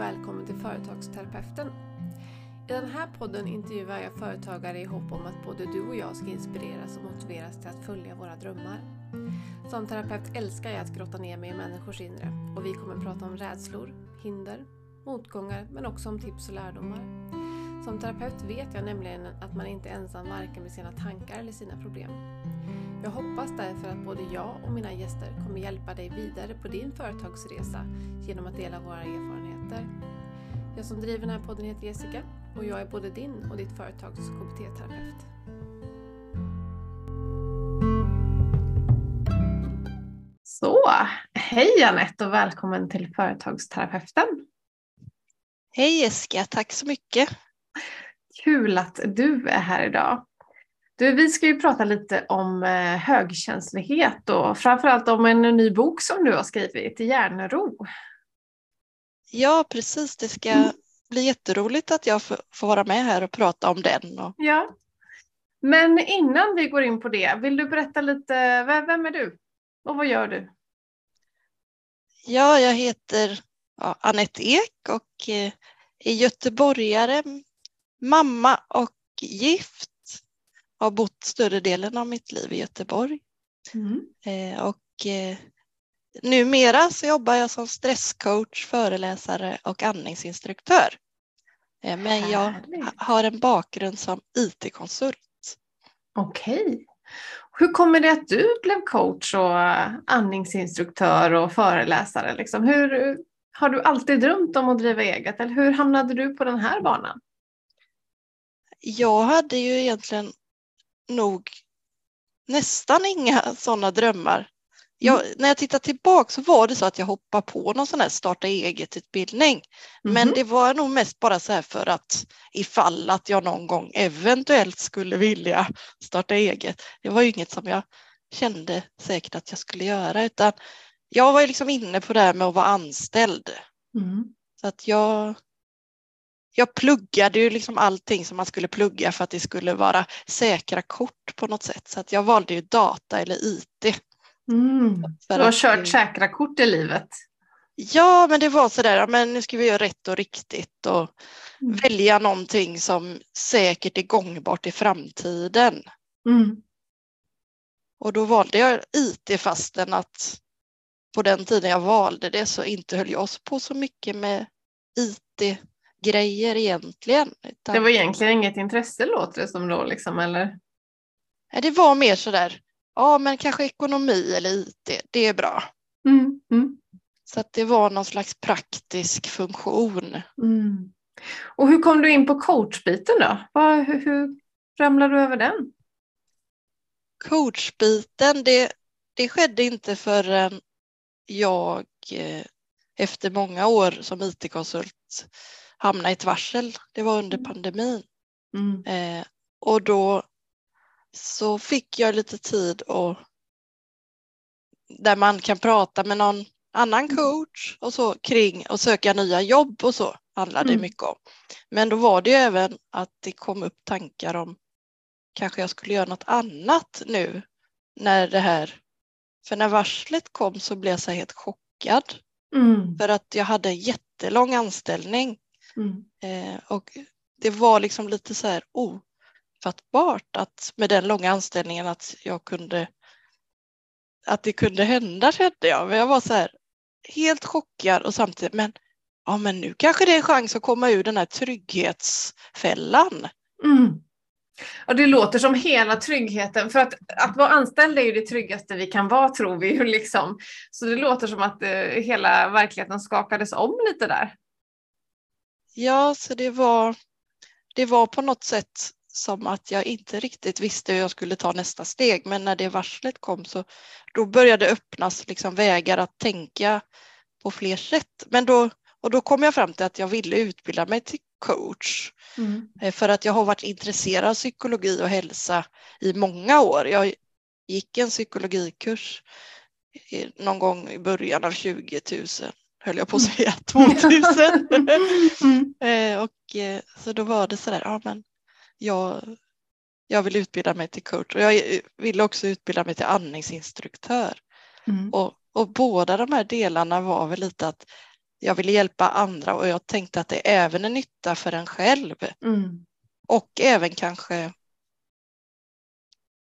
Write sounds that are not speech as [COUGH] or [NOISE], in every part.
och välkommen till Företagsterapeuten. I den här podden intervjuar jag företagare i hopp om att både du och jag ska inspireras och motiveras till att följa våra drömmar. Som terapeut älskar jag att grotta ner mig i människors inre och vi kommer prata om rädslor, hinder, motgångar men också om tips och lärdomar. Som terapeut vet jag nämligen att man inte är ensam varken med sina tankar eller sina problem. Jag hoppas därför att både jag och mina gäster kommer hjälpa dig vidare på din företagsresa genom att dela våra erfarenheter. Jag som driver den här podden heter Jessica och jag är både din och ditt företags KBT-terapeut. Så, hej Anette och välkommen till Företagsterapeuten. Hej Jessica, tack så mycket. Kul att du är här idag. Du, vi ska ju prata lite om eh, högkänslighet och framförallt om en ny bok som du har skrivit, Hjärnro. Ja, precis. Det ska mm. bli jätteroligt att jag får vara med här och prata om den. Och... Ja. Men innan vi går in på det, vill du berätta lite, vem är du och vad gör du? Ja, jag heter ja, Anette Ek och eh, är göteborgare, mamma och gift har bott större delen av mitt liv i Göteborg. Mm. Eh, och eh, numera så jobbar jag som stresscoach, föreläsare och andningsinstruktör. Eh, men jag har en bakgrund som IT-konsult. Okej. Hur kommer det att du blev coach och andningsinstruktör och föreläsare? Liksom? Hur, har du alltid drömt om att driva eget eller hur hamnade du på den här banan? Jag hade ju egentligen nog nästan inga sådana drömmar. Jag, mm. När jag tittar tillbaka så var det så att jag hoppade på någon sån här starta eget-utbildning. Mm. Men det var nog mest bara så här för att ifall att jag någon gång eventuellt skulle vilja starta eget. Det var ju inget som jag kände säkert att jag skulle göra utan jag var ju liksom inne på det här med att vara anställd. Mm. Så att jag jag pluggade ju liksom allting som man skulle plugga för att det skulle vara säkra kort på något sätt. Så att jag valde ju data eller IT. Mm. Du har kört säkra kort i livet? Ja, men det var sådär, men nu ska vi göra rätt och riktigt och mm. välja någonting som säkert är gångbart i framtiden. Mm. Och då valde jag IT fastän att på den tiden jag valde det så inte höll jag på så mycket med IT grejer egentligen. Utan... Det var egentligen inget intresse låter det som då liksom eller? Det var mer sådär, ja men kanske ekonomi eller IT, det är bra. Mm, mm. Så att det var någon slags praktisk funktion. Mm. Och hur kom du in på coachbiten då? Var, hur, hur ramlade du över den? Coachbiten, det, det skedde inte förrän jag eh, efter många år som IT-konsult hamna i ett varsel. Det var under mm. pandemin. Mm. Eh, och då så fick jag lite tid och där man kan prata med någon annan mm. coach och så kring och söka nya jobb och så handlade det mm. mycket om. Men då var det ju även att det kom upp tankar om kanske jag skulle göra något annat nu när det här, för när varslet kom så blev jag så helt chockad. Mm. För att jag hade en jättelång anställning Mm. Eh, och det var liksom lite så här ofattbart att med den långa anställningen att jag kunde att det kunde hända kände jag. Men jag var så här helt chockad och samtidigt men ja men nu kanske det är en chans att komma ur den här trygghetsfällan. Mm. Och det låter som hela tryggheten, för att, att vara anställd är ju det tryggaste vi kan vara tror vi ju liksom. Så det låter som att eh, hela verkligheten skakades om lite där. Ja, så det var, det var på något sätt som att jag inte riktigt visste hur jag skulle ta nästa steg. Men när det varslet kom så då började öppnas liksom vägar att tänka på fler sätt. Men då, och då kom jag fram till att jag ville utbilda mig till coach. Mm. Eh, för att jag har varit intresserad av psykologi och hälsa i många år. Jag gick en psykologikurs någon gång i början av 20 000 höll jag på att säga, 2000. [LAUGHS] mm. [LAUGHS] Eh, och, eh, så då var det sådär, ja men jag, jag vill utbilda mig till coach och jag ville också utbilda mig till andningsinstruktör. Mm. Och, och båda de här delarna var väl lite att jag ville hjälpa andra och jag tänkte att det även är nytta för en själv. Mm. Och även kanske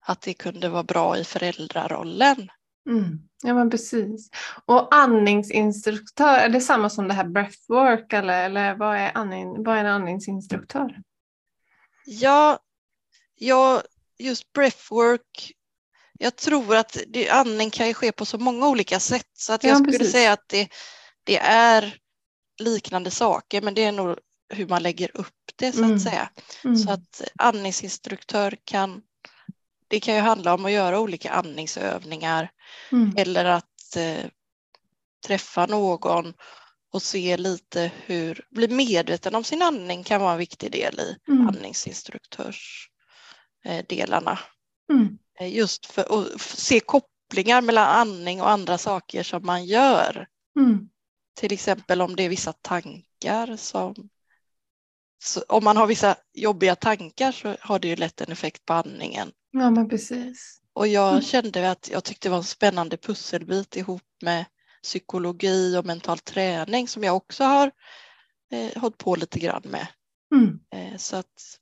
att det kunde vara bra i föräldrarollen. Mm. Ja men precis. Och andningsinstruktör, är det samma som det här breathwork eller, eller vad, är andning, vad är en andningsinstruktör? Ja, ja, just breathwork, jag tror att det, andning kan ju ske på så många olika sätt så att jag ja, skulle precis. säga att det, det är liknande saker men det är nog hur man lägger upp det så att mm. säga. Mm. Så att andningsinstruktör kan det kan ju handla om att göra olika andningsövningar mm. eller att eh, träffa någon och se lite hur, bli medveten om sin andning kan vara en viktig del i mm. andningsinstruktörsdelarna. Mm. Eh, just för att se kopplingar mellan andning och andra saker som man gör. Mm. Till exempel om det är vissa tankar som om man har vissa jobbiga tankar så har det ju lätt en effekt på andningen. Ja men precis. Och jag mm. kände att jag tyckte det var en spännande pusselbit ihop med psykologi och mental träning som jag också har eh, hållit på lite grann med. Mm. Eh, så att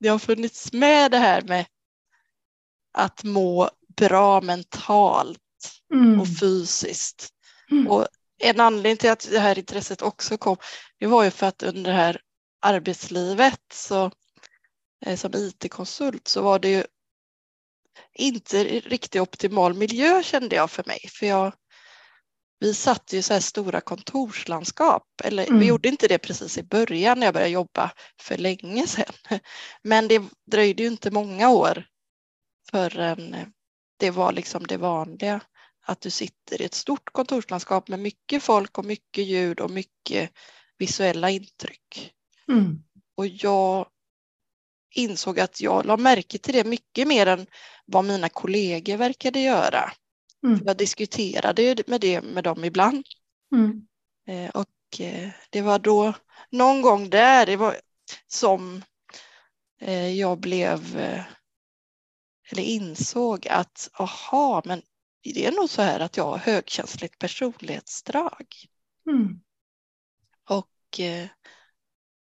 det har funnits med det här med att må bra mentalt mm. och fysiskt. Mm. Och en anledning till att det här intresset också kom, det var ju för att under det här arbetslivet så, eh, som IT-konsult så var det ju inte riktigt optimal miljö kände jag för mig. För jag, vi satt ju så här stora kontorslandskap, eller mm. vi gjorde inte det precis i början när jag började jobba för länge sedan. [LAUGHS] Men det dröjde ju inte många år förrän det var liksom det vanliga att du sitter i ett stort kontorslandskap med mycket folk och mycket ljud och mycket visuella intryck. Mm. Och jag insåg att jag la märke till det mycket mer än vad mina kollegor verkade göra. Mm. Jag diskuterade med det med dem ibland. Mm. Eh, och eh, det var då någon gång där det var som eh, jag blev eller insåg att aha, men det är nog så här att jag har högkänsligt personlighetsdrag. Mm. Och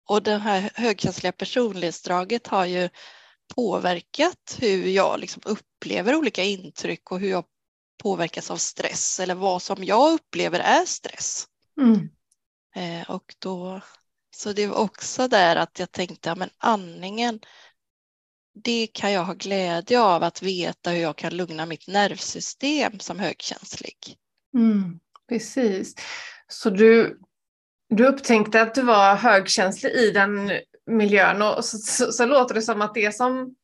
och det här högkänsliga personlighetsdraget har ju påverkat hur jag liksom upplever olika intryck och hur jag påverkas av stress eller vad som jag upplever är stress. Mm. Eh, och då, så det var också där att jag tänkte, ja, men andningen, det kan jag ha glädje av att veta hur jag kan lugna mitt nervsystem som högkänslig. Mm, precis. Så du du upptänkte att du var högkänslig i den miljön och så, så, så, låter det som att det som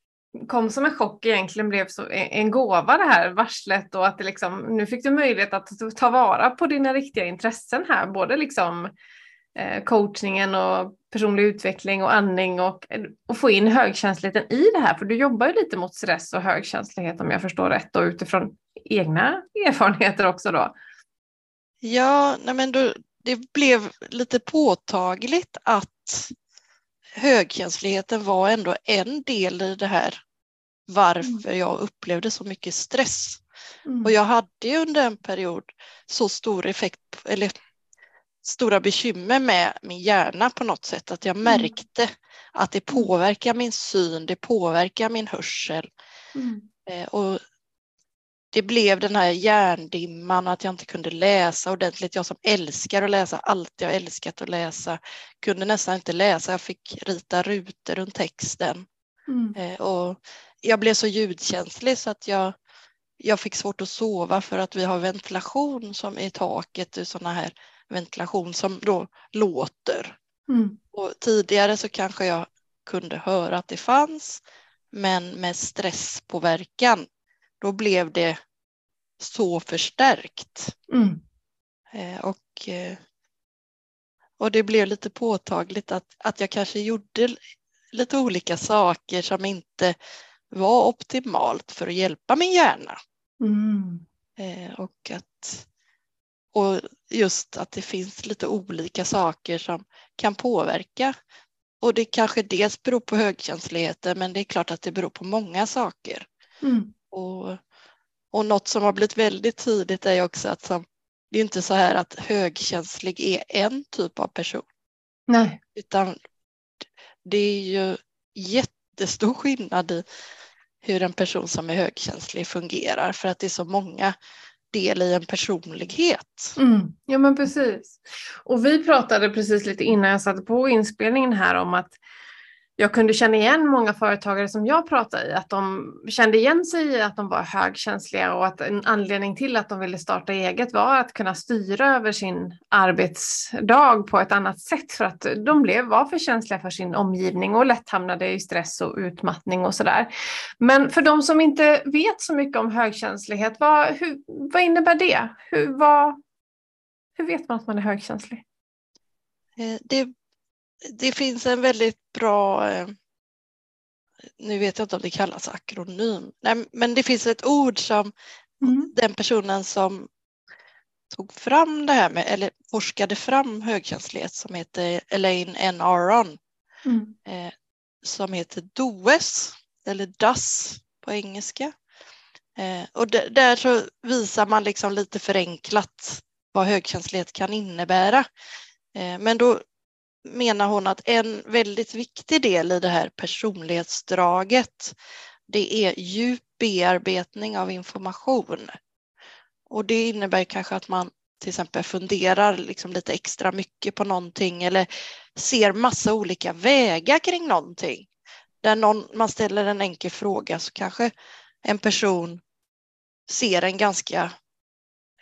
kom som en chock egentligen blev så, en gåva det här varslet och att det liksom, nu fick du möjlighet att ta vara på dina riktiga intressen här, både liksom eh, coachningen och personlig utveckling och andning och, och få in högkänsligheten i det här, för du jobbar ju lite mot stress och högkänslighet om jag förstår rätt och utifrån egna erfarenheter också då. Ja, nej men då, det blev lite påtagligt att högkänsligheten var ändå en del i det här varför jag upplevde så mycket stress. Mm. Och jag hade ju under en period så stor effekt, eller stora bekymmer med min hjärna på något sätt, att jag mm. märkte mm. att det påverkar min syn, det påverkar min hörsel. Mm. Eh, och det blev den här hjärndimman och att jag inte kunde läsa ordentligt. Jag som älskar att läsa, alltid har älskat att läsa, kunde nästan inte läsa. Jag fick rita rutor runt texten. Mm. Eh, och jag blev så ljudkänslig så att jag, jag fick svårt att sova för att vi har ventilation som i taket, sådana här ventilation som då låter. Mm. Och tidigare så kanske jag kunde höra att det fanns, men med stresspåverkan då blev det så förstärkt. Mm. Eh, och, eh, och det blev lite påtagligt att, att jag kanske gjorde lite olika saker som inte var optimalt för att hjälpa min hjärna. Mm. Eh, och, att, och just att det finns lite olika saker som kan påverka. Och det kanske dels beror på högkänsligheten men det är klart att det beror på många saker. Mm. Och, och något som har blivit väldigt tydligt är också att det är inte så här att högkänslig är en typ av person. Nej. Utan det är ju jättestor skillnad i hur en person som är högkänslig fungerar för att det är så många del i en personlighet. Mm. Ja men precis. Och vi pratade precis lite innan jag satte på inspelningen här om att jag kunde känna igen många företagare som jag pratade i, att de kände igen sig i att de var högkänsliga och att en anledning till att de ville starta eget var att kunna styra över sin arbetsdag på ett annat sätt för att de blev, var för känsliga för sin omgivning och lätt hamnade i stress och utmattning och sådär. Men för de som inte vet så mycket om högkänslighet, vad, hur, vad innebär det? Hur, vad, hur vet man att man är högkänslig? Eh, det det finns en väldigt bra, eh, nu vet jag inte om det kallas akronym, Nej, men det finns ett ord som mm. den personen som tog fram det här med, eller forskade fram högkänslighet som heter Elaine N. Aron, mm. eh, som heter DOES, eller DAS på engelska. Eh, och där så visar man liksom lite förenklat vad högkänslighet kan innebära. Eh, men då menar hon att en väldigt viktig del i det här personlighetsdraget det är djup bearbetning av information. Och det innebär kanske att man till exempel funderar liksom lite extra mycket på någonting eller ser massa olika vägar kring någonting. Där någon, man ställer en enkel fråga så kanske en person ser en ganska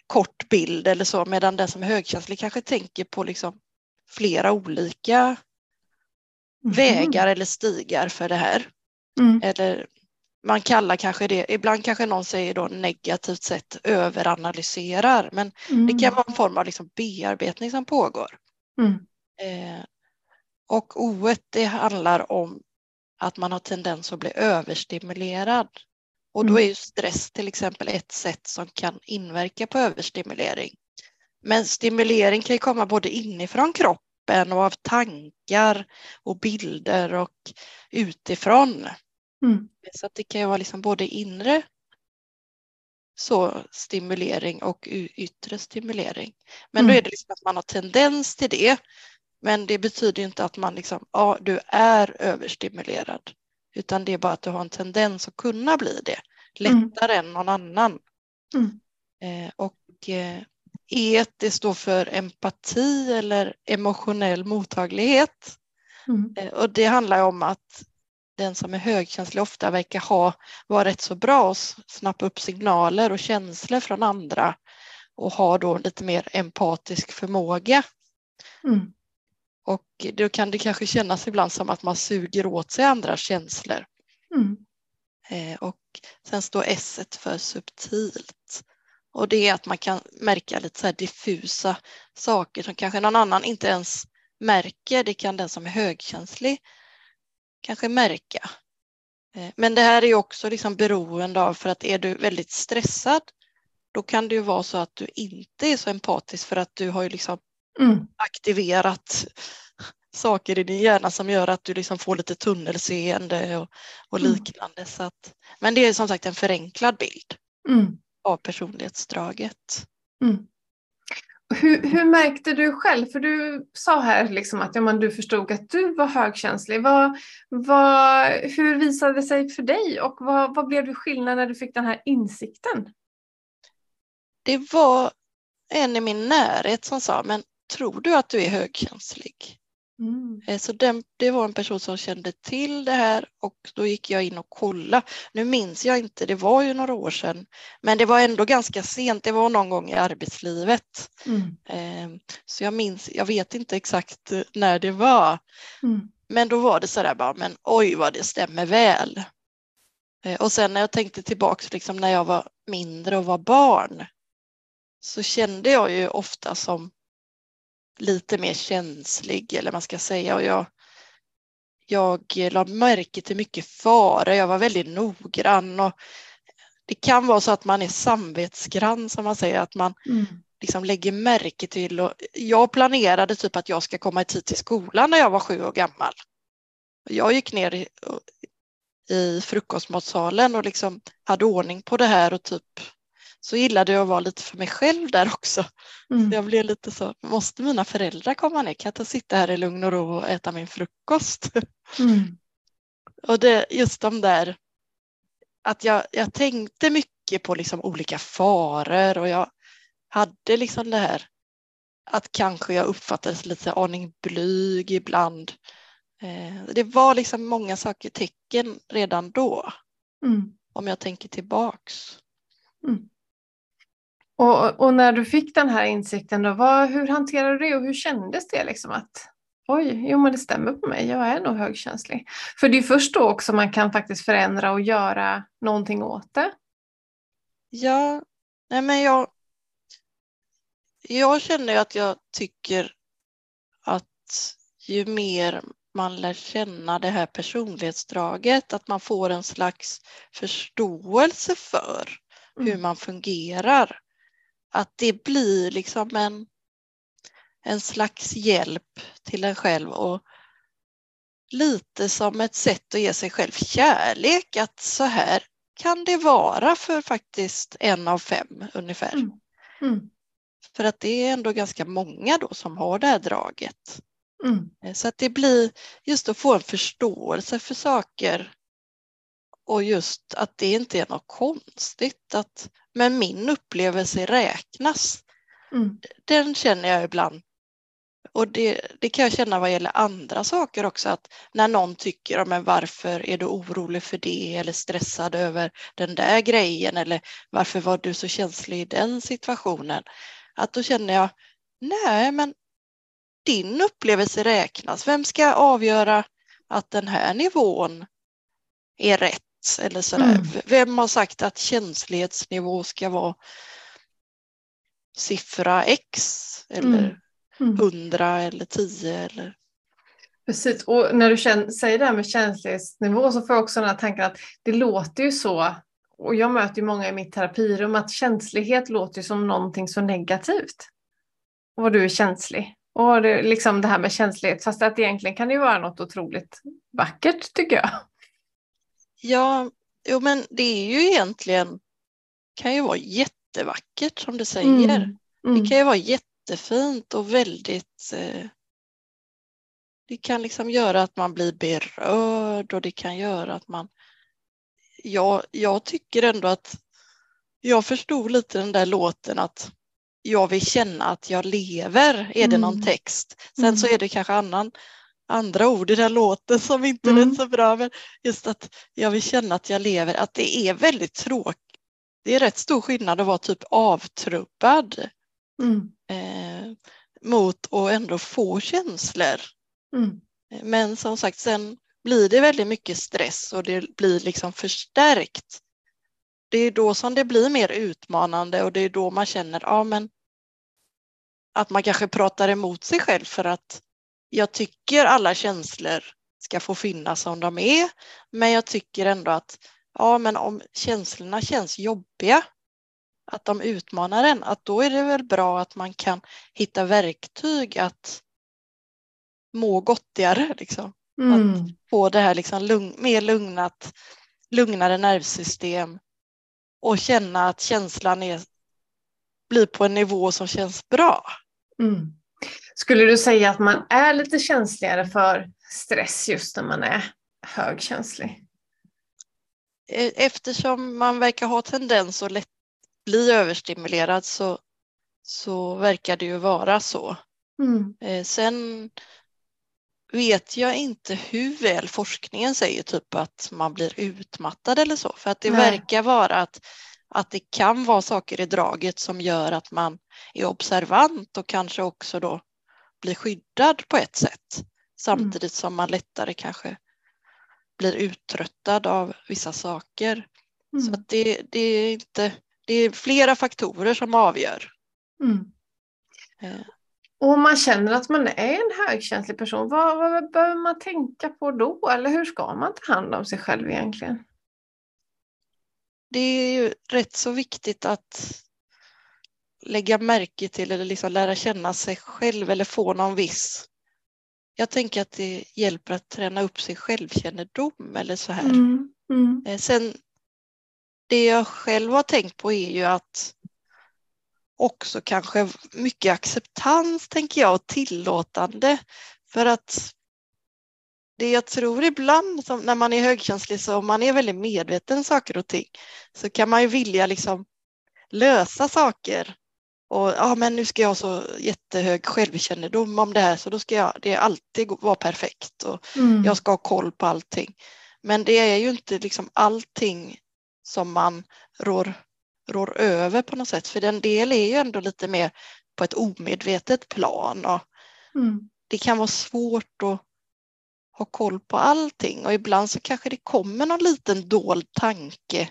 kort bild eller så medan den som är högkänslig kanske tänker på liksom flera olika mm. vägar eller stigar för det här. Mm. Eller man kallar kanske det, ibland kanske någon säger då negativt sett överanalyserar, men mm. det kan vara en form av liksom bearbetning som pågår. Mm. Eh, och O det handlar om att man har tendens att bli överstimulerad. Och då mm. är ju stress till exempel ett sätt som kan inverka på överstimulering. Men stimulering kan ju komma både inifrån kroppen och av tankar och bilder och utifrån. Mm. Så det kan ju vara liksom både inre så stimulering och yttre stimulering. Men mm. då är det liksom att man har tendens till det. Men det betyder inte att man liksom, ja, du är överstimulerad. Utan det är bara att du har en tendens att kunna bli det lättare mm. än någon annan. Mm. Eh, och eh, E det står för empati eller emotionell mottaglighet. Mm. Eh, och det handlar om att den som är högkänslig ofta verkar ha, vara rätt så bra att snappa upp signaler och känslor från andra och ha då lite mer empatisk förmåga. Mm. Och då kan det kanske kännas ibland som att man suger åt sig andras känslor. Mm. Eh, och sen står S för subtilt. Och det är att man kan märka lite så diffusa saker som kanske någon annan inte ens märker. Det kan den som är högkänslig kanske märka. Eh, men det här är också liksom beroende av för att är du väldigt stressad då kan det ju vara så att du inte är så empatisk för att du har ju liksom mm. aktiverat saker i din hjärna som gör att du liksom får lite tunnelseende och, och mm. liknande. Så att, men det är som sagt en förenklad bild. Mm av personlighetsdraget. Mm. Hur, hur, märkte du själv, för du sa här liksom att ja, men du förstod att du var högkänslig. Vad, vad, hur visade det sig för dig och vad, vad blev det skillnad när du fick den här insikten? Det var en i min närhet som sa, men tror du att du är högkänslig? Mm. Eh, så den, det var en person som kände till det här och då gick jag in och kollade. Nu minns jag inte, det var ju några år sedan, men det var ändå ganska sent. Det var någon gång i arbetslivet. Mm. Ehm, så jag minns, jag vet inte exakt eh, när det var. Mm. Men då var det så där bara, men oj vad det stämmer väl. Eh, och sen när jag tänkte tillbaks liksom när jag var mindre och var barn så kände jag ju ofta som lite mer känslig eller man ska säga och jag, jag la märke till mycket fara. Jag var väldigt noggrann och det kan vara så att man är samvetsgrann som man säger att man mm. liksom lägger märke till och jag planerade typ att jag ska komma i tid till skolan när jag var sju år gammal. Jag gick ner i, i frukostmatsalen och liksom hade ordning på det här och typ så gillade jag att vara lite för mig själv där också. Mm. Så jag blev lite så, måste mina föräldrar komma ner? Kan jag inte sitta här i lugn och ro och äta min frukost? [LAUGHS] Mm. och det, just de där, att jag, jag tänkte mycket på liksom olika faror och jag hade liksom det här att kanske jag uppfattades lite aning blyg ibland. Eh, det var liksom många saker, tecken redan då. Mm. Om jag tänker tillbaks. Mm. Och, och, när du fick den här insikten, då, vad, hur hanterade du det och hur kändes det? Liksom att oj, jo men det stämmer på mig, jag är nog högkänslig. För det är först då också man kan faktiskt förändra och göra någonting åt det. Ja, nej men jag, jag känner att jag tycker att ju mer man lär känna det här personlighetsdraget, att man får en slags förståelse för hur mm. man fungerar. Att det blir liksom en, en slags hjälp till en själv och lite som ett sätt att ge sig själv kärlek, att så här kan det vara för faktiskt en av fem ungefär. Mm. Mm. För att det är ändå ganska många då som har det här draget. Mm. Eh, så att det blir just att få en förståelse för saker och just att det inte är något konstigt. Att, men min upplevelse räknas. Mm. Den känner jag ibland. Och det, det, kan jag känna vad gäller andra saker också, att när någon tycker, men varför är du orolig för det eller stressad över den där grejen eller varför var du så känslig i den situationen? Att då känner jag, nej men din upplevelse räknas. Vem ska avgöra att den här nivån är rätt eller sådär? Mm. Vem har sagt att känslighetsnivå ska vara siffra X eller mm. 100 mm. eller 10 eller Precis, och när du känner, säger det här med känslighetsnivå så får jag också den här tanken att det låter ju så och jag möter ju många i mitt terapirum att känslighet låter som någonting så negativt. Och du är känslig. Och det, liksom det här med känslighet, fast att egentligen kan det ju vara något otroligt vackert tycker jag. Ja, jo, men det är ju egentligen, kan ju vara jättevackert som du säger. Mm. Mm. Det kan ju vara jättefint och väldigt eh, det kan liksom göra att man blir berörd och det kan göra att man jag, jag tycker ändå att jag förstod lite den där låten att jag vill känna att jag lever, är det någon mm. text. Sen mm. så är det kanske annan, andra ord i den låten som inte mm. är så bra, men just att jag vill känna att jag lever, att det är väldigt tråkigt. Det är rätt stor skillnad att vara typ avtrubbad mm. eh, mot att ändå få känslor. Mm. Men som sagt, sen blir det väldigt mycket stress och det blir liksom förstärkt. Det är då som det blir mer utmanande och det är då man känner ja, men, att man kanske pratar emot sig själv för att jag tycker alla känslor ska få finnas som de är, men jag tycker ändå att ja, men om känslorna känns jobbiga, att de utmanar en, att då är det väl bra att man kan hitta verktyg att må gottigare. Liksom. Mm. Att få det här liksom lugn, mer lugnat, lugnare nervsystem och känna att känslan är, blir på en nivå som känns bra. Mm. Skulle du säga att man är lite känsligare för stress just när man är högkänslig? E, eftersom man verkar ha tendens att lätt bli överstimulerad så, så verkar det ju vara så. Mm. Eh, sen vet jag inte hur väl forskningen säger typ att man blir utmattad eller så. För att det Nej. verkar vara att, att det kan vara saker i draget som gör att man är observant och kanske också då blir skyddad på ett sätt. Samtidigt mm. som man lättare kanske blir uttröttad av vissa saker. Mm. Så att det, det, är inte, det är flera faktorer som avgör. Mm. Eh. Och om man känner att man är en högkänslig person, vad, vad behöver man tänka på då? Eller hur ska man ta hand om sig själv egentligen? Det är ju rätt så viktigt att lägga märke till eller liksom lära känna sig själv eller få någon viss... Jag tänker att det hjälper att träna upp sin självkännedom eller så här. Mm, mm. Eh, sen, det jag själv har tänkt på är ju att också kanske mycket acceptans tänker jag och tillåtande. För att det jag tror ibland som när man är högkänslig så om man är väldigt medveten om saker och ting så kan man ju vilja liksom lösa saker och ja, men nu ska jag ha så jättehög självkännedom om det här så då ska jag, det alltid vara perfekt och mm. jag ska ha koll på allting. Men det är ju inte liksom allting som man rår, rår över på något sätt för den del är ju ändå lite mer på ett omedvetet plan och mm. det kan vara svårt att ha koll på allting och ibland så kanske det kommer någon liten dold tanke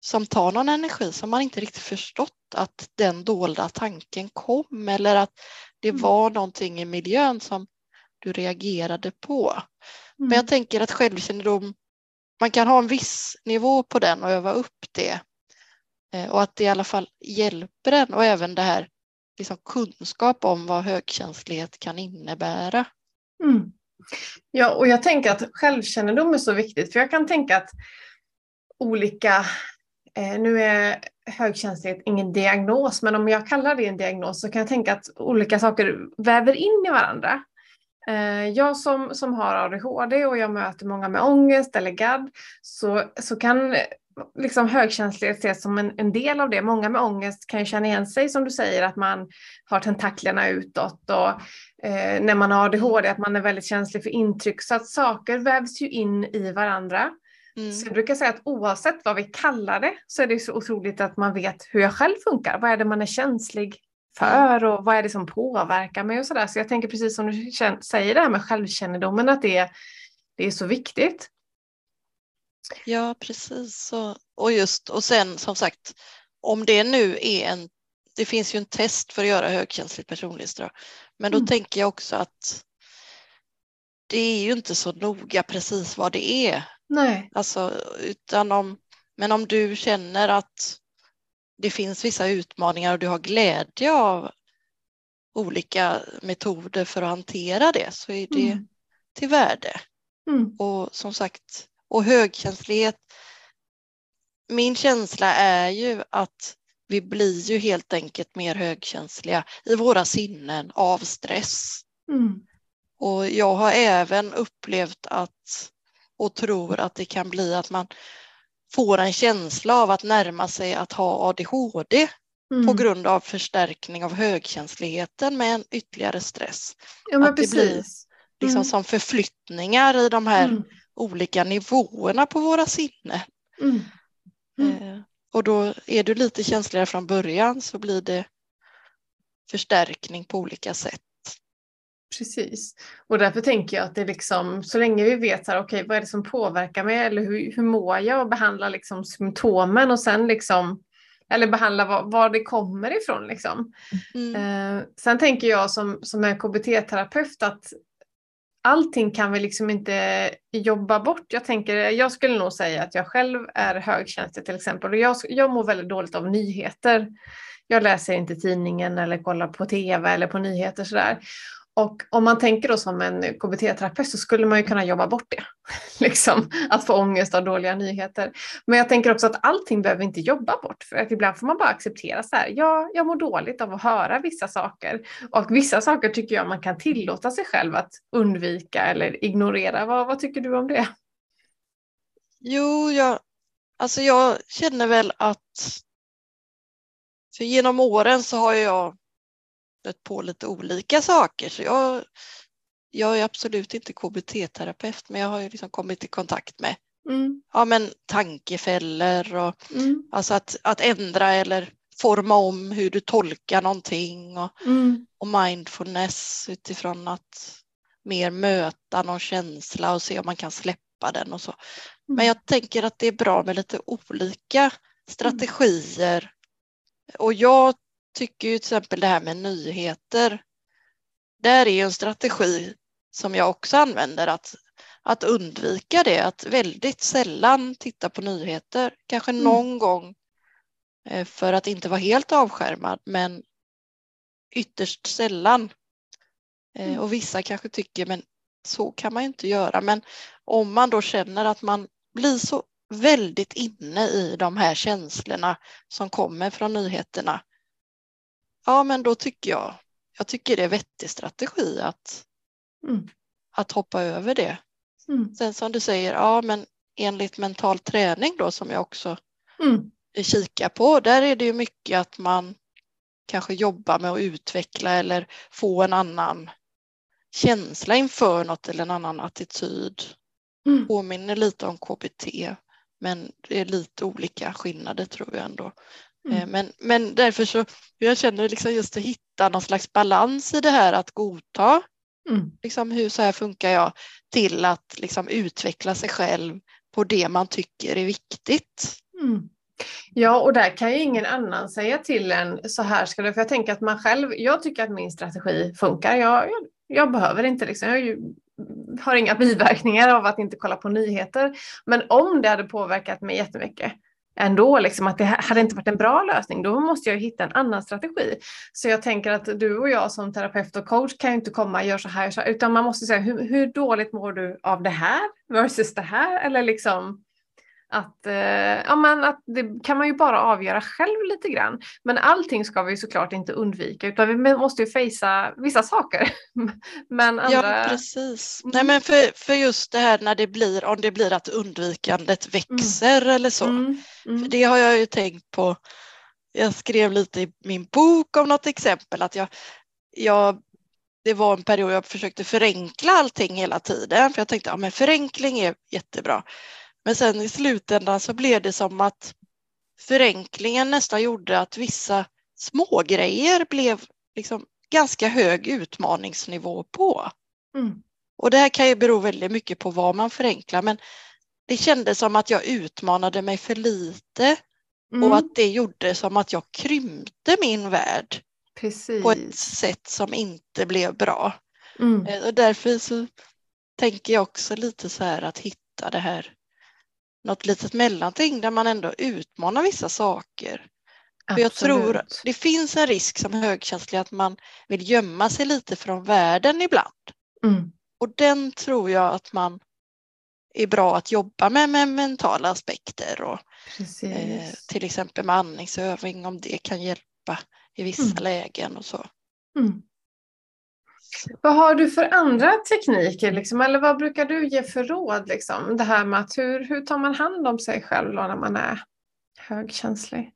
som tar någon energi som man inte riktigt förstått att den dolda tanken kom eller att det mm. var någonting i miljön som du reagerade på. Mm. Men jag tänker att självkännedom, man kan ha en viss nivå på den och öva upp det eh, och att det i alla fall hjälper en och även det här liksom kunskap om vad högkänslighet kan innebära. Mm. Ja, och jag tänker att självkännedom är så viktigt för jag kan tänka att olika Eh, nu är högkänslighet ingen diagnos, men om jag kallar det en diagnos så kan jag tänka att olika saker väver in i varandra. Eh, jag som, som har ADHD och jag möter många med ångest eller GAD så, så kan liksom högkänslighet ses som en, en del av det. Många med ångest kan ju känna igen sig som du säger att man har tentaklerna utåt och eh, när man har ADHD att man är väldigt känslig för intryck så att saker vävs ju in i varandra. Mm. Så jag brukar säga att oavsett vad vi kallar det så är det så otroligt att man vet hur jag själv funkar. Vad är det man är känslig för och vad är det som påverkar mig och sådär. Så jag tänker precis som du säger det här med självkännedomen att det, det är så viktigt. Ja, precis. Och, och just och sen som sagt, om det nu är en, det finns ju en test för att göra högkänsligt personlighetsdrag, men då mm. tänker jag också att det är ju inte så noga precis vad det är. Nej. Alltså, utan om, men om du känner att det finns vissa utmaningar och du har glädje av olika metoder för att hantera det så är det mm. till värde. Mm. Och som sagt, och högkänslighet. Min känsla är ju att vi blir ju helt enkelt mer högkänsliga i våra sinnen av stress. Mm. Och jag har även upplevt att och tror att det kan bli att man får en känsla av att närma sig att ha ADHD mm. på grund av förstärkning av högkänsligheten med en ytterligare stress. Ja, att det precis. blir liksom mm. som förflyttningar i de här mm. olika nivåerna på våra sinnen. Mm. Och då är du lite känsligare från början så blir det förstärkning på olika sätt. Precis. Och därför tänker jag att det liksom, så länge vi vet så här, okay, vad är det som påverkar mig eller hur, hur mår jag och behandla liksom symptomen och sen liksom eller behandla var, var det kommer ifrån. Liksom. Mm. Eh, sen tänker jag som, som en KBT-terapeut att allting kan vi liksom inte jobba bort. Jag, tänker, jag skulle nog säga att jag själv är högkänslig till exempel och jag, jag mår väldigt dåligt av nyheter. Jag läser inte tidningen eller kollar på tv eller på nyheter sådär. Och om man tänker då som en KBT-terapeut så skulle man ju kunna jobba bort det. [LAUGHS] liksom, att få ångest av dåliga nyheter. Men jag tänker också att allting behöver inte jobba bort. För att ibland får man bara acceptera så här. Ja, jag mår dåligt av att höra vissa saker. Och vissa saker tycker jag man kan tillåta sig själv att undvika eller ignorera. Vad, vad tycker du om det? Jo, jag, alltså jag känner väl att för genom åren så har jag stött på lite olika saker. Så jag, jag är absolut inte KBT-terapeut men jag har ju liksom kommit i kontakt med mm. ja, men tankefällor och mm. alltså att, att ändra eller forma om hur du tolkar någonting och, mm. och mindfulness utifrån att mer möta någon känsla och se om man kan släppa den och så. Men mm. jag tänker att det är bra med lite olika strategier. Och jag tycker ju till exempel det här med nyheter. Där är en strategi som jag också använder att, att undvika det, att väldigt sällan titta på nyheter. Kanske mm. någon gång eh, för att inte vara helt avskärmad, men ytterst sällan. Eh, mm. Och vissa kanske tycker, men så kan man inte göra. Men om man då känner att man blir så väldigt inne i de här känslorna som kommer från nyheterna ja men då tycker jag, jag tycker det är vettig strategi att, mm. att hoppa över det. Mm. Sen som du säger, ja men enligt mental träning då som jag också mm. kikar på, där är det ju mycket att man kanske jobbar med att utveckla eller få en annan känsla inför något eller en annan attityd. Mm. Påminner lite om KBT men det är lite olika skillnader tror jag ändå. Mm. Eh, men, men därför så, jag känner liksom just att hitta någon slags balans i det här att godta mm. liksom hur så här funkar jag till att liksom utveckla sig själv på det man tycker är viktigt. Mm. Ja, och där kan ju ingen annan säga till en så här ska du, för jag tänker att man själv, jag tycker att min strategi funkar. Jag, jag, jag behöver inte liksom, jag ju, har inga biverkningar av att inte kolla på nyheter. Men om det hade påverkat mig jättemycket ändå, liksom att det hade inte varit en bra lösning, då måste jag hitta en annan strategi. Så jag tänker att du och jag som terapeut och coach kan ju inte komma och göra så här, så här utan man måste säga hur, hur dåligt mår du av det här versus det här? Eller liksom att, eh, ja, men att det kan man ju bara avgöra själv lite grann. Men allting ska vi såklart inte undvika utan vi måste ju fejsa vissa saker. [LAUGHS] men andra... Ja precis. Mm. Nej men för, för just det här när det blir, om det blir att undvikandet växer mm. eller så. Mm. mm. För det har jag ju tänkt på. Jag skrev lite i min bok om något exempel att jag, jag det var en period jag försökte förenkla allting hela tiden för jag tänkte ja förenkling är jättebra. Men sen i slutändan så blev det som att förenklingen nästan gjorde att vissa smågrejer blev liksom ganska hög utmaningsnivå på. Mm. Och det här kan ju bero väldigt mycket på vad man förenklar men det kändes som att jag utmanade mig för lite mm. och att det gjorde som att jag krympte min värld Precis. på ett sätt som inte blev bra. Mm. Eh, och därför så tänker jag också lite så här att hitta det här något litet mellanting där man ändå utmanar vissa saker. För jag tror det finns en risk som högkänslig att man vill gömma sig lite från världen ibland. Mm. Och den tror jag att man är bra att jobba med med mentala aspekter och eh, till exempel med andningsövning om det kan hjälpa i vissa mm. lägen och så. Mm. Vad har du för andra tekniker liksom? eller vad brukar du ge för råd? Liksom? Det här med att hur, hur tar man hand om sig själv när man är högkänslig?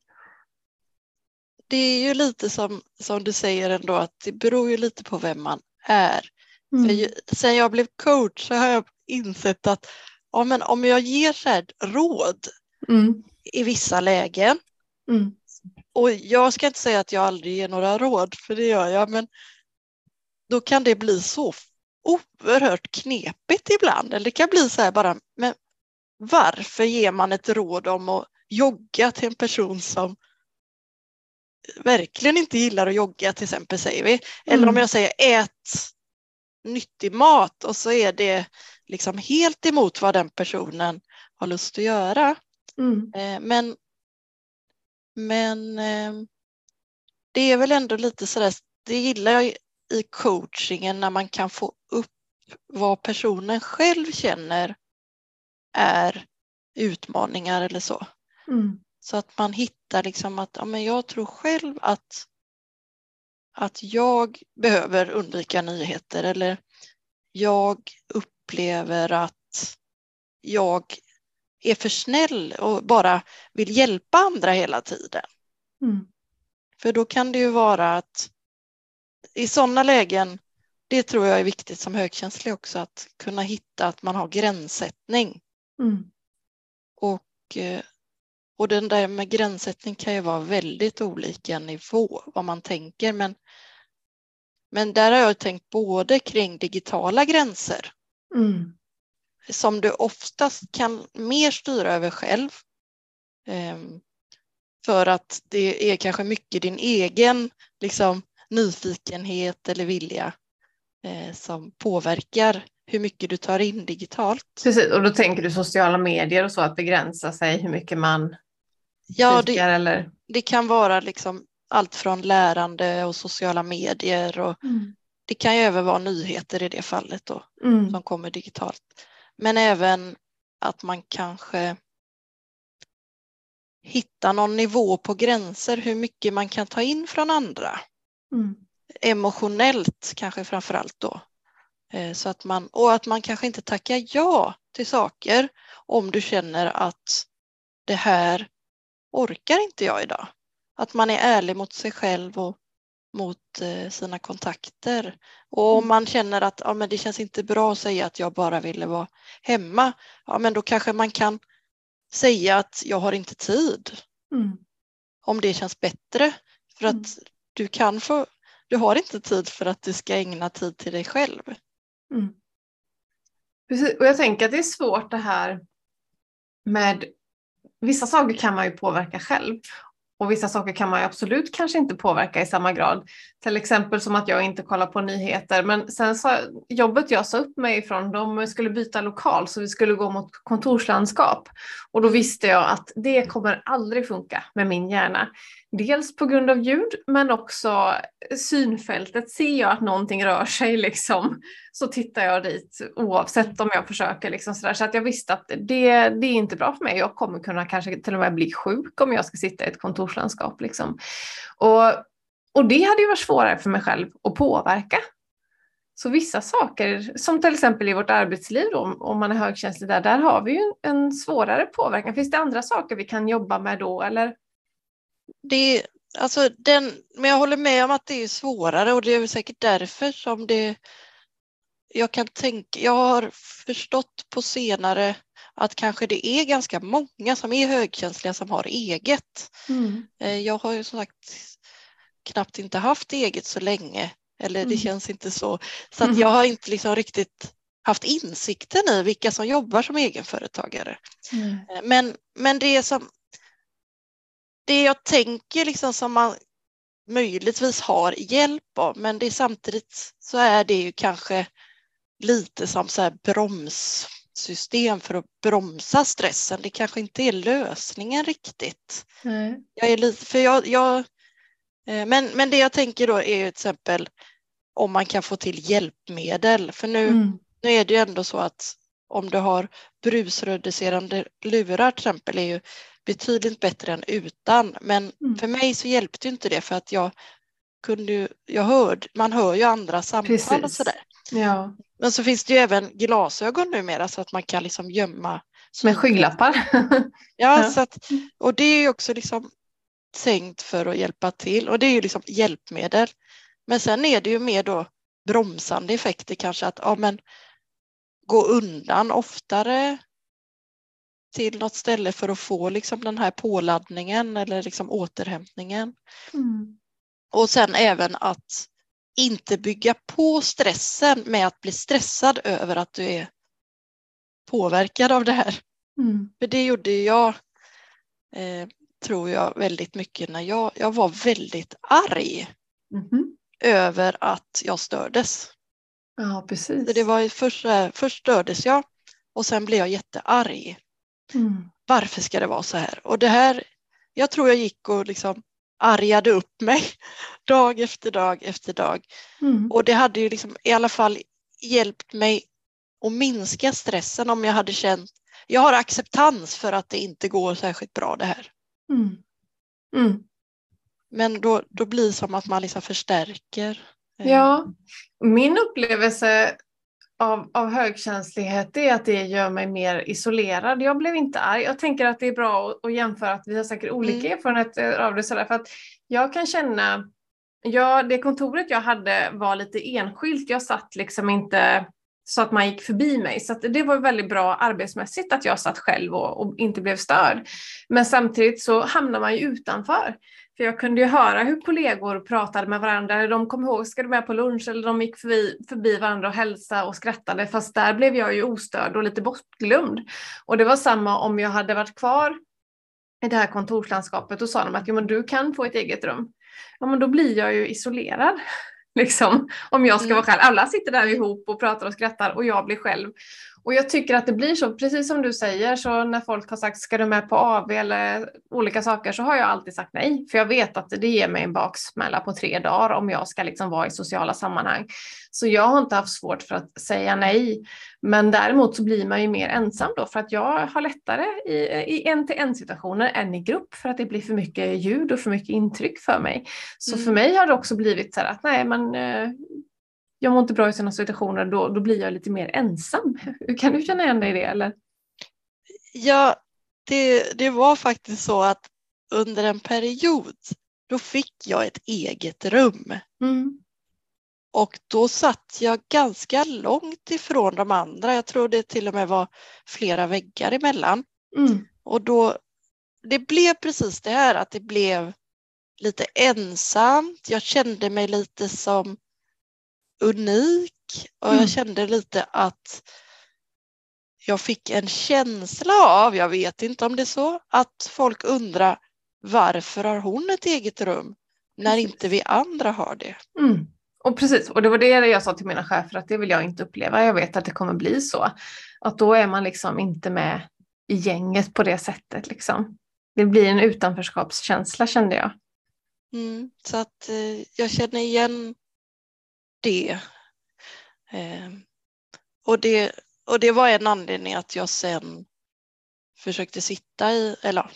Det är ju lite som, som du säger ändå att det beror ju lite på vem man är. Mm. För sen jag blev coach så har jag insett att ja, men om jag ger så här råd mm. i vissa lägen mm. och jag ska inte säga att jag aldrig ger några råd för det gör jag men då kan det bli så oerhört knepigt ibland. Eller det kan bli så här bara, men varför ger man ett råd om att jogga till en person som verkligen inte gillar att jogga till exempel säger vi. Eller mm. om jag säger ät nyttig mat och så är det liksom helt emot vad den personen har lust att göra. Mm. Eh, men, men eh, det är väl ändå lite sådär, det gillar jag i coachingen när man kan få upp vad personen själv känner är utmaningar eller så. Mm. Så att man hittar liksom att ja, men jag tror själv att, att jag behöver undvika nyheter eller jag upplever att jag är för snäll och bara vill hjälpa andra hela tiden. Mm. För då kan det ju vara att i sådana lägen, det tror jag är viktigt som högkänslig också, att kunna hitta att man har gränssättning. Mm. Och, eh, och den där med gränssättning kan ju vara väldigt olika nivå, vad man tänker, men, men där har jag tänkt både kring digitala gränser, mm. som du oftast kan mer styra över själv, ehm, för att det är kanske mycket din egen liksom, nyfikenhet eller vilja eh, som påverkar hur mycket du tar in digitalt. Precis, och då tänker du sociala medier och så att begränsa sig hur mycket man ja, det, eller? det kan vara liksom allt från lärande och sociala medier och mm. det kan ju även vara nyheter i det fallet då mm. som kommer digitalt. Men även att man kanske hitta någon nivå på gränser hur mycket man kan ta in från andra. Mm. Emotionellt kanske framför allt då. Eh, så att man, och att man kanske inte tackar ja till saker om du känner att det här orkar inte jag idag. Att man är ärlig mot sig själv och mot eh, sina kontakter. Och om mm. man känner att ja, men det känns inte bra att säga att jag bara ville vara hemma, ja, men då kanske man kan säga att jag har inte tid. Mm. Om det känns bättre. För att mm du kan få, du har inte tid för att du ska ägna tid till dig själv. Mm. Precis. Och jag tänker att det är svårt det här med vissa saker kan man ju påverka själv och vissa saker kan man absolut kanske inte påverka i samma grad. Till exempel som att jag inte kollar på nyheter. Men sen så, jobbet jag sa upp mig ifrån, de skulle byta lokal så vi skulle gå mot kontorslandskap. Och då visste jag att det kommer aldrig funka med min hjärna. Dels på grund av ljud men också synfältet. Ser jag att någonting rör sig liksom, så tittar jag dit oavsett om jag försöker. Liksom sådär. Så att jag visste att det, det är inte bra för mig. Jag kommer kunna kanske till och med bli sjuk om jag ska sitta i ett kontorslandskap. Liksom. Och, och det hade ju varit svårare för mig själv att påverka. Så vissa saker, som till exempel i vårt arbetsliv då, om man är högkänslig där, där har vi ju en svårare påverkan. Finns det andra saker vi kan jobba med då eller det, alltså den, men jag håller med om att det är svårare och det är säkert därför som det jag kan tänka, jag har förstått på senare att kanske det är ganska många som är högkänsliga som har eget. Mm. Eh, jag har ju som sagt knappt inte haft eget så länge eller det mm. känns inte så. Så att mm. jag har inte liksom riktigt haft insikten i vilka som jobbar som egenföretagare. Mm. Men, men det som det jag tänker liksom som man möjligtvis har hjälp av men det är samtidigt så är det ju kanske lite som så bromssystem för att bromsa stressen. Det kanske inte är lösningen riktigt. Mm. Jag är lite, för jag, jag, eh, men, men det jag tänker då är till exempel om man kan få till hjälpmedel. För nu, mm. nu är det ju ändå så att om du har brusreducerande lurar till exempel är ju betydligt bättre än utan. Men mm. för mig så hjälpte inte det för att jag kunde, jag hörde, man hör ju andra samtal Precis. och sådär. Ja. Men så finns det ju även glasögon numera så att man kan liksom gömma. Med skygglappar. [LAUGHS] ja, ja. Så att, och det är ju också liksom tänkt för att hjälpa till och det är ju liksom hjälpmedel. Men sen är det ju mer då bromsande effekter kanske att ja, men, gå undan oftare, till något ställe för att få liksom den här påladdningen eller liksom återhämtningen. Mm. Och sen även att inte bygga på stressen med att bli stressad över att du är påverkad av det här. Mm. För det gjorde jag, eh, tror jag, väldigt mycket när jag, jag var väldigt arg mm. över att jag stördes. Ja, precis. Så det var först, först stördes jag och sen blev jag jättearg. Mm. Varför ska det vara så här? Och det här, jag tror jag gick och liksom argade upp mig [LAUGHS] dag efter dag efter dag. Mm. Och det hade ju liksom i alla fall hjälpt mig att minska stressen om jag hade känt, jag har acceptans för att det inte går särskilt bra det här. Mm. Mm. Men då, då blir det som att man liksom förstärker. Eh, ja, min upplevelse av, av högkänslighet är att det gör mig mer isolerad. Jag blev inte arg. Jag tänker att det är bra att, att jämföra att vi har säkert olika mm. erfarenheter av det. Sådär, för att jag kan känna, ja, det kontoret jag hade var lite enskilt. Jag satt liksom inte så att man gick förbi mig. Så det var väldigt bra arbetsmässigt att jag satt själv och, och, inte blev störd. Men samtidigt så hamnar man ju utanför. För jag kunde ju höra hur kollegor pratade med varandra. De kom ihåg, ska du med på lunch? Eller de gick förbi, förbi varandra och hälsade och skrattade. Fast där blev jag ju ostörd och lite bortglömd. Och det var samma om jag hade varit kvar i det här kontorslandskapet och sa de att jo, men du kan få ett eget rum. Ja, men då blir jag ju isolerad. [LAUGHS] Liksom, om jag ska vara mm. själv. Alla sitter där ihop och pratar och skrattar och jag blir själv. Och jag tycker att det blir så, precis som du säger, så när folk har sagt ska du med på AV eller olika saker så har jag alltid sagt nej. För jag vet att det ger mig en baksmälla på tre dagar om jag ska liksom vara i sociala sammanhang. Så jag har inte haft svårt för att säga nej. Men däremot så blir man ju mer ensam då för att jag har lättare i, i en-till-en situationer än i grupp för att det blir för mycket ljud och för mycket intryck för mig. Så mm. för mig har det också blivit så här att nej men eh, jag mår inte bra i sådana situationer, då, då blir jag lite mer ensam. Kan du känna igen dig i det? Eller? Ja, det, det var faktiskt så att under en period då fick jag ett eget rum. Mm. Och då satt jag ganska långt ifrån de andra. Jag tror det till och med var flera väggar emellan. Mm. Och då, det blev precis det här att det blev lite ensamt. Jag kände mig lite som unik och mm. jag kände lite att jag fick en känsla av, jag vet inte om det är så, att folk undrar varför har hon ett eget rum när inte vi andra har det? Mm. Och precis, och det var det jag sa till mina chefer att det vill jag inte uppleva. Jag vet att det kommer bli så. Att då är man liksom inte med i gänget på det sättet. Liksom. Det blir en utanförskapskänsla kände jag. Mm, så att eh, jag känner igen det. Eh, och det. Och det var en anledning att jag sen försökte sitta i, eller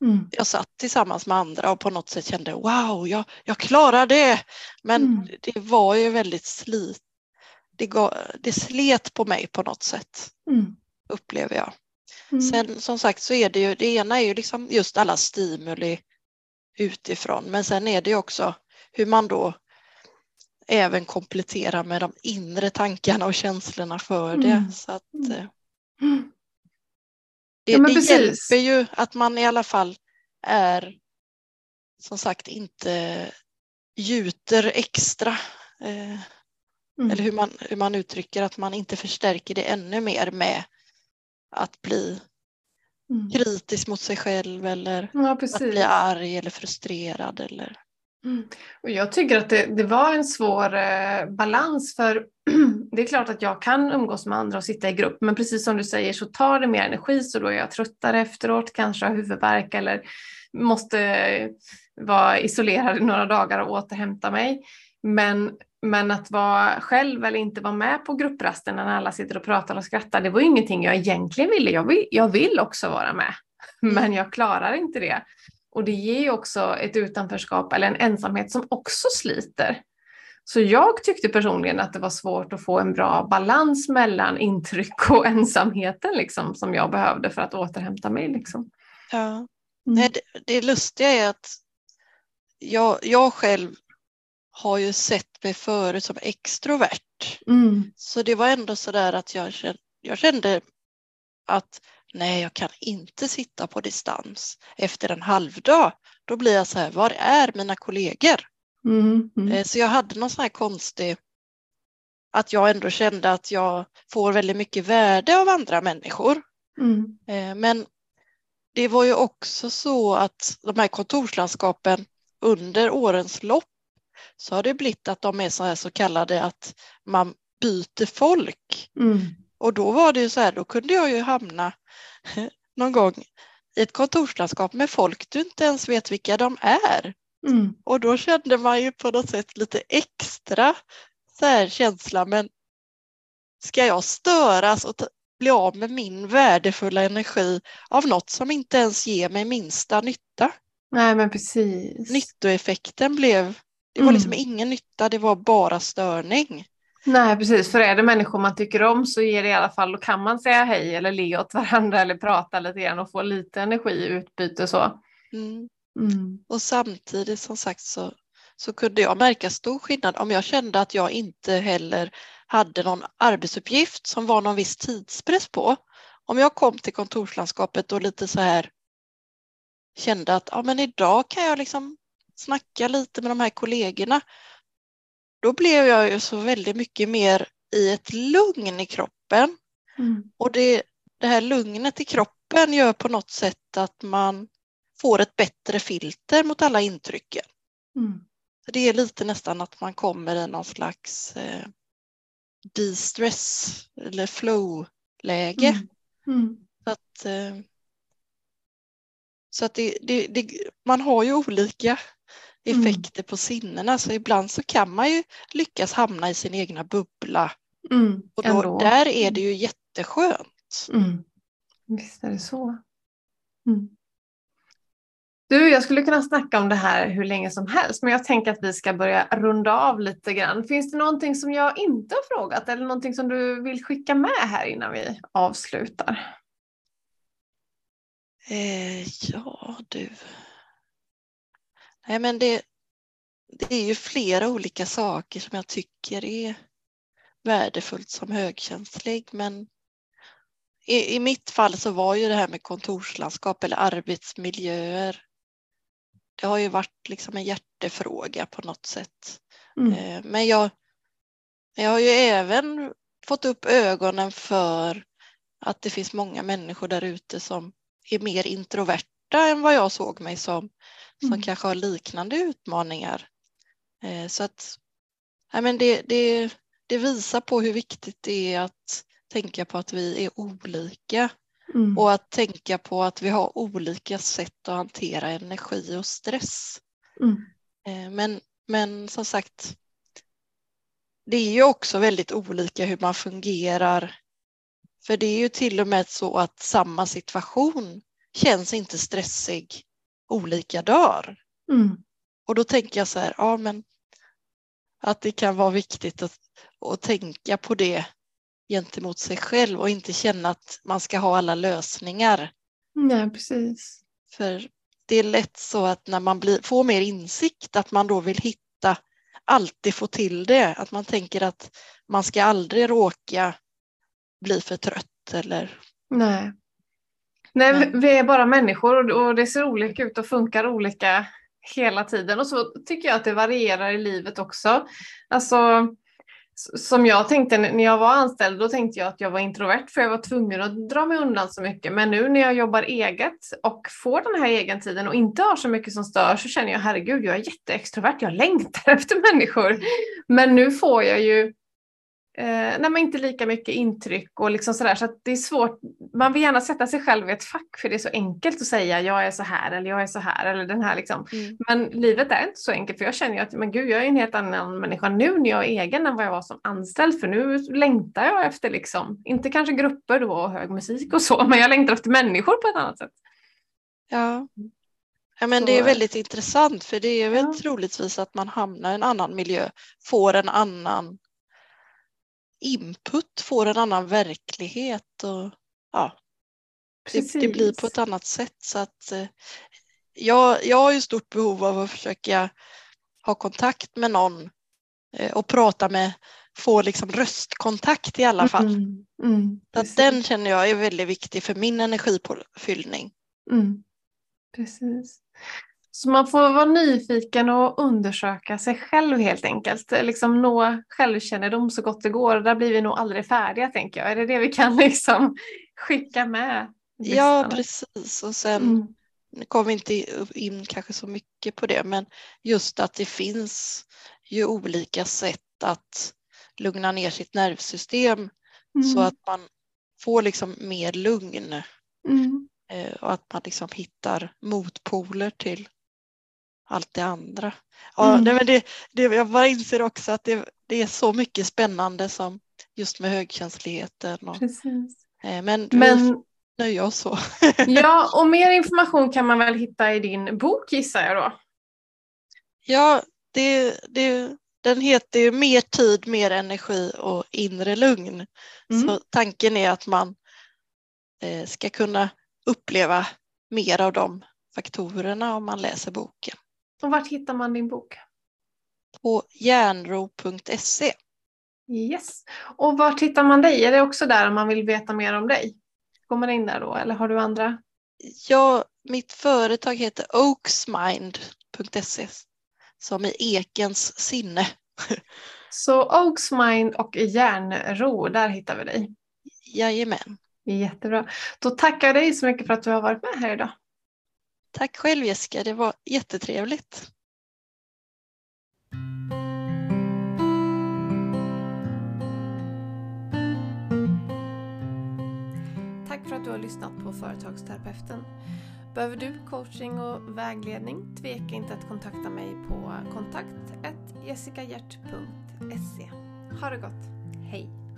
mm. jag satt tillsammans med andra och på något sätt kände wow, jag, jag klarar det. Men mm. det var ju väldigt slit. Det, gav, det slet på mig på något sätt, mm. upplever jag. Mm. Sen som sagt så är det ju, det ena är ju liksom just alla stimuli utifrån, men sen är det ju också hur man då även komplettera med de inre tankarna och känslorna för det. Mm. Så att, mm. Eh, det, ja, det hjälper ju att man i alla fall är som sagt inte gjuter extra. Eh, mm. Eller hur man, hur man uttrycker att man inte förstärker det ännu mer med att bli mm. kritisk mot sig själv eller ja, att bli arg eller frustrerad. Eller... Mm. Och jag tycker att det, det var en svår eh, balans för [CLEARS THROAT] det är klart att jag kan umgås med andra och sitta i grupp men precis som du säger så tar det mer energi så då är jag tröttare efteråt, kanske har huvudvärk eller måste vara isolerad i några dagar och återhämta mig. Men, men att vara själv eller inte vara med på grupprasten när alla sitter och pratar och skrattar, det var ingenting jag egentligen ville. Jag vill, jag vill också vara med, [LAUGHS] mm. men jag klarar inte det. Och det ger också ett utanförskap eller en ensamhet som också sliter. Så jag tyckte personligen att det var svårt att få en bra balans mellan intryck och [LAUGHS] ensamheten liksom, som jag behövde för att återhämta mig. Liksom. Ja. Mm. Nej, det, det lustiga är att jag, jag själv har ju sett mig förut som extrovert. Mm. Så det var ändå så där att jag kände, jag kände att nej, jag kan inte sitta på distans efter en halvdag. Då blir jag så här, var är mina kollegor? Mm, mm. Så jag hade någon sån här konstig, att jag ändå kände att jag får väldigt mycket värde av andra människor. Mm. Men det var ju också så att de här kontorslandskapen under årens lopp så har det blivit att de är så här så kallade att man byter folk. Mm. Och då var det ju så här, då kunde jag ju hamna [LAUGHS] någon gång i ett kontorslandskap med folk du inte ens vet vilka de är. Mm. Och då kände man ju på något sätt lite extra så här känsla, men ska jag störas och bli av med min värdefulla energi av något som inte ens ger mig minsta nytta? Nej, men precis. Nyttoeffekten blev, det var liksom mm. ingen nytta, det var bara störning. Nej precis, för är det människor man tycker om så ger det i alla fall, då kan man säga hej eller le åt varandra eller prata lite grann och få lite energi utbyte så. Mm. Mm. Och samtidigt som sagt så, så kunde jag märka stor skillnad om jag kände att jag inte heller hade någon arbetsuppgift som var någon viss tidspress på. Om jag kom till kontorslandskapet och lite så här kände att ja, men idag kan jag liksom snacka lite med de här kollegorna då blev jag ju så väldigt mycket mer i ett lugn i kroppen. Mm. Och det, det här lugnet i kroppen gör på något sätt att man får ett bättre filter mot alla intrycken. Mm. Så det är lite nästan att man kommer i någon slags eh, de-stress eller flow läge. Mm. Mm. Så att, eh, så att det, det, det, man har ju olika mm. effekter på sinnena så ibland så kan man ju lyckas hamna i sin egna bubbla. Mm, och då, där är det ju jätteskönt. Mm. Visst är det så. Mm. Du, jag skulle kunna snacka om det här hur länge som helst, men jag tänker att vi ska börja runda av lite grann. Finns det någonting som jag inte har frågat eller någonting som du vill skicka med här innan vi avslutar? Eh, ja, du. Nej, men det, det är ju flera olika saker som jag tycker är värdefullt som högkänslig, men i, i mitt fall så var ju det här med kontorslandskap eller arbetsmiljöer det har ju varit liksom en hjärtefråga på något sätt. Mm. Eh, men jag, jag har ju även fått upp ögonen för att det finns många människor där ute som är mer introverta än vad jag såg mig som, som mm. kanske har liknande utmaningar. Eh, så att ja, men det, det, det visar på hur viktigt det är att tänka på att vi är olika Mm. Och att tänka på att vi har olika sätt att hantera energi och stress. Mm. Eh, men, men som sagt, det är ju också väldigt olika hur man fungerar. För det är ju till och med så att samma situation känns inte stressig olika dagar. Mm. Och då tänker jag så här, ja men att det kan vara viktigt att, att tänka på det gentemot sig själv och inte känna att man ska ha alla lösningar. Nej, precis. För det är lätt så att när man blir, får mer insikt att man då vill hitta, alltid få till det. Att man tänker att man ska aldrig råka bli för trött eller... Nej. Nej, Men. vi är bara människor och det ser olika ut och funkar olika hela tiden. Och så tycker jag att det varierar i livet också. Alltså, som jag tänkte när jag var anställd, då tänkte jag att jag var introvert för jag var tvungen att dra mig undan så mycket. Men nu när jag jobbar eget och får den här egentiden och inte har så mycket som stör så känner jag herregud, jag är jätteextrovert, jag längtar [LAUGHS] efter människor. Men nu får jag ju eh, nej, inte lika mycket intryck och liksom sådär. Så det är svårt. Man vill gärna sätta sig själv i ett fack för det är så enkelt att säga jag är så här eller jag är så här eller den här liksom. Mm. Men livet är inte så enkelt för jag känner ju att men gud, jag är en helt annan människa nu när jag är egen än vad jag var som anställd för nu längtar jag efter liksom, inte kanske grupper då och hög musik och så, men jag längtar efter människor på ett annat sätt. Ja. Ja, men det är väldigt intressant för det är väl ja. troligtvis att man hamnar i en annan miljö, får en annan input får en annan verklighet och ja, det, det, blir på ett annat sätt. Så att, eh, jag, jag har ju stort behov av att försöka ha kontakt med någon eh, och prata med, få liksom röstkontakt i alla fall. Mm, mm, att den känner jag är väldigt viktig för min energipåfyllning. Mm, precis. Så man får vara nyfiken och undersöka sig själv helt enkelt. Liksom nå självkännedom så gott det går. Där blir vi nog aldrig färdiga tänker jag. Är det det vi kan [LAUGHS] liksom skicka med? Ja, precis. Och sen mm. kommer vi inte in kanske så mycket på det, men just att det finns ju olika sätt att lugna ner sitt nervsystem mm. så att man får liksom mer lugn. Mm. Eh, och att man liksom hittar motpoler till allt det andra. Ja, mm. det, det, det, jag bara inser också att det, det är så mycket spännande som just med högkänsligheten. Och, Precis. Eh, men, men nöja oss så. [LAUGHS] ja, och mer information kan man väl hitta i din bok gissar jag då? Ja, det, det, den heter ju Mer tid, mer energi och inre lugn. Mm. Så tanken är att man eh, ska kunna uppleva mer av de faktorerna om man läser boken. Och vart hittar man din bok? På järnro.se. Yes. Och vart hittar man dig? Är det också där om man vill veta mer om dig? Går man in där då eller har du andra? Ja, mitt företag heter oaksmind.se som i ekens sinne. [LAUGHS] Så Oaksmind och järnro, där hittar vi dig? Jajamän. Jättebra. Då tackar jag dig så mycket för att du har varit med här idag. Tack själv Jessica, det var jättetrevligt. Tack för att du har lyssnat på Företagsterapeuten. Behöver du coaching och vägledning? Tveka inte att kontakta mig på kontakt jessicahjert.se. Ha det gott! Hej!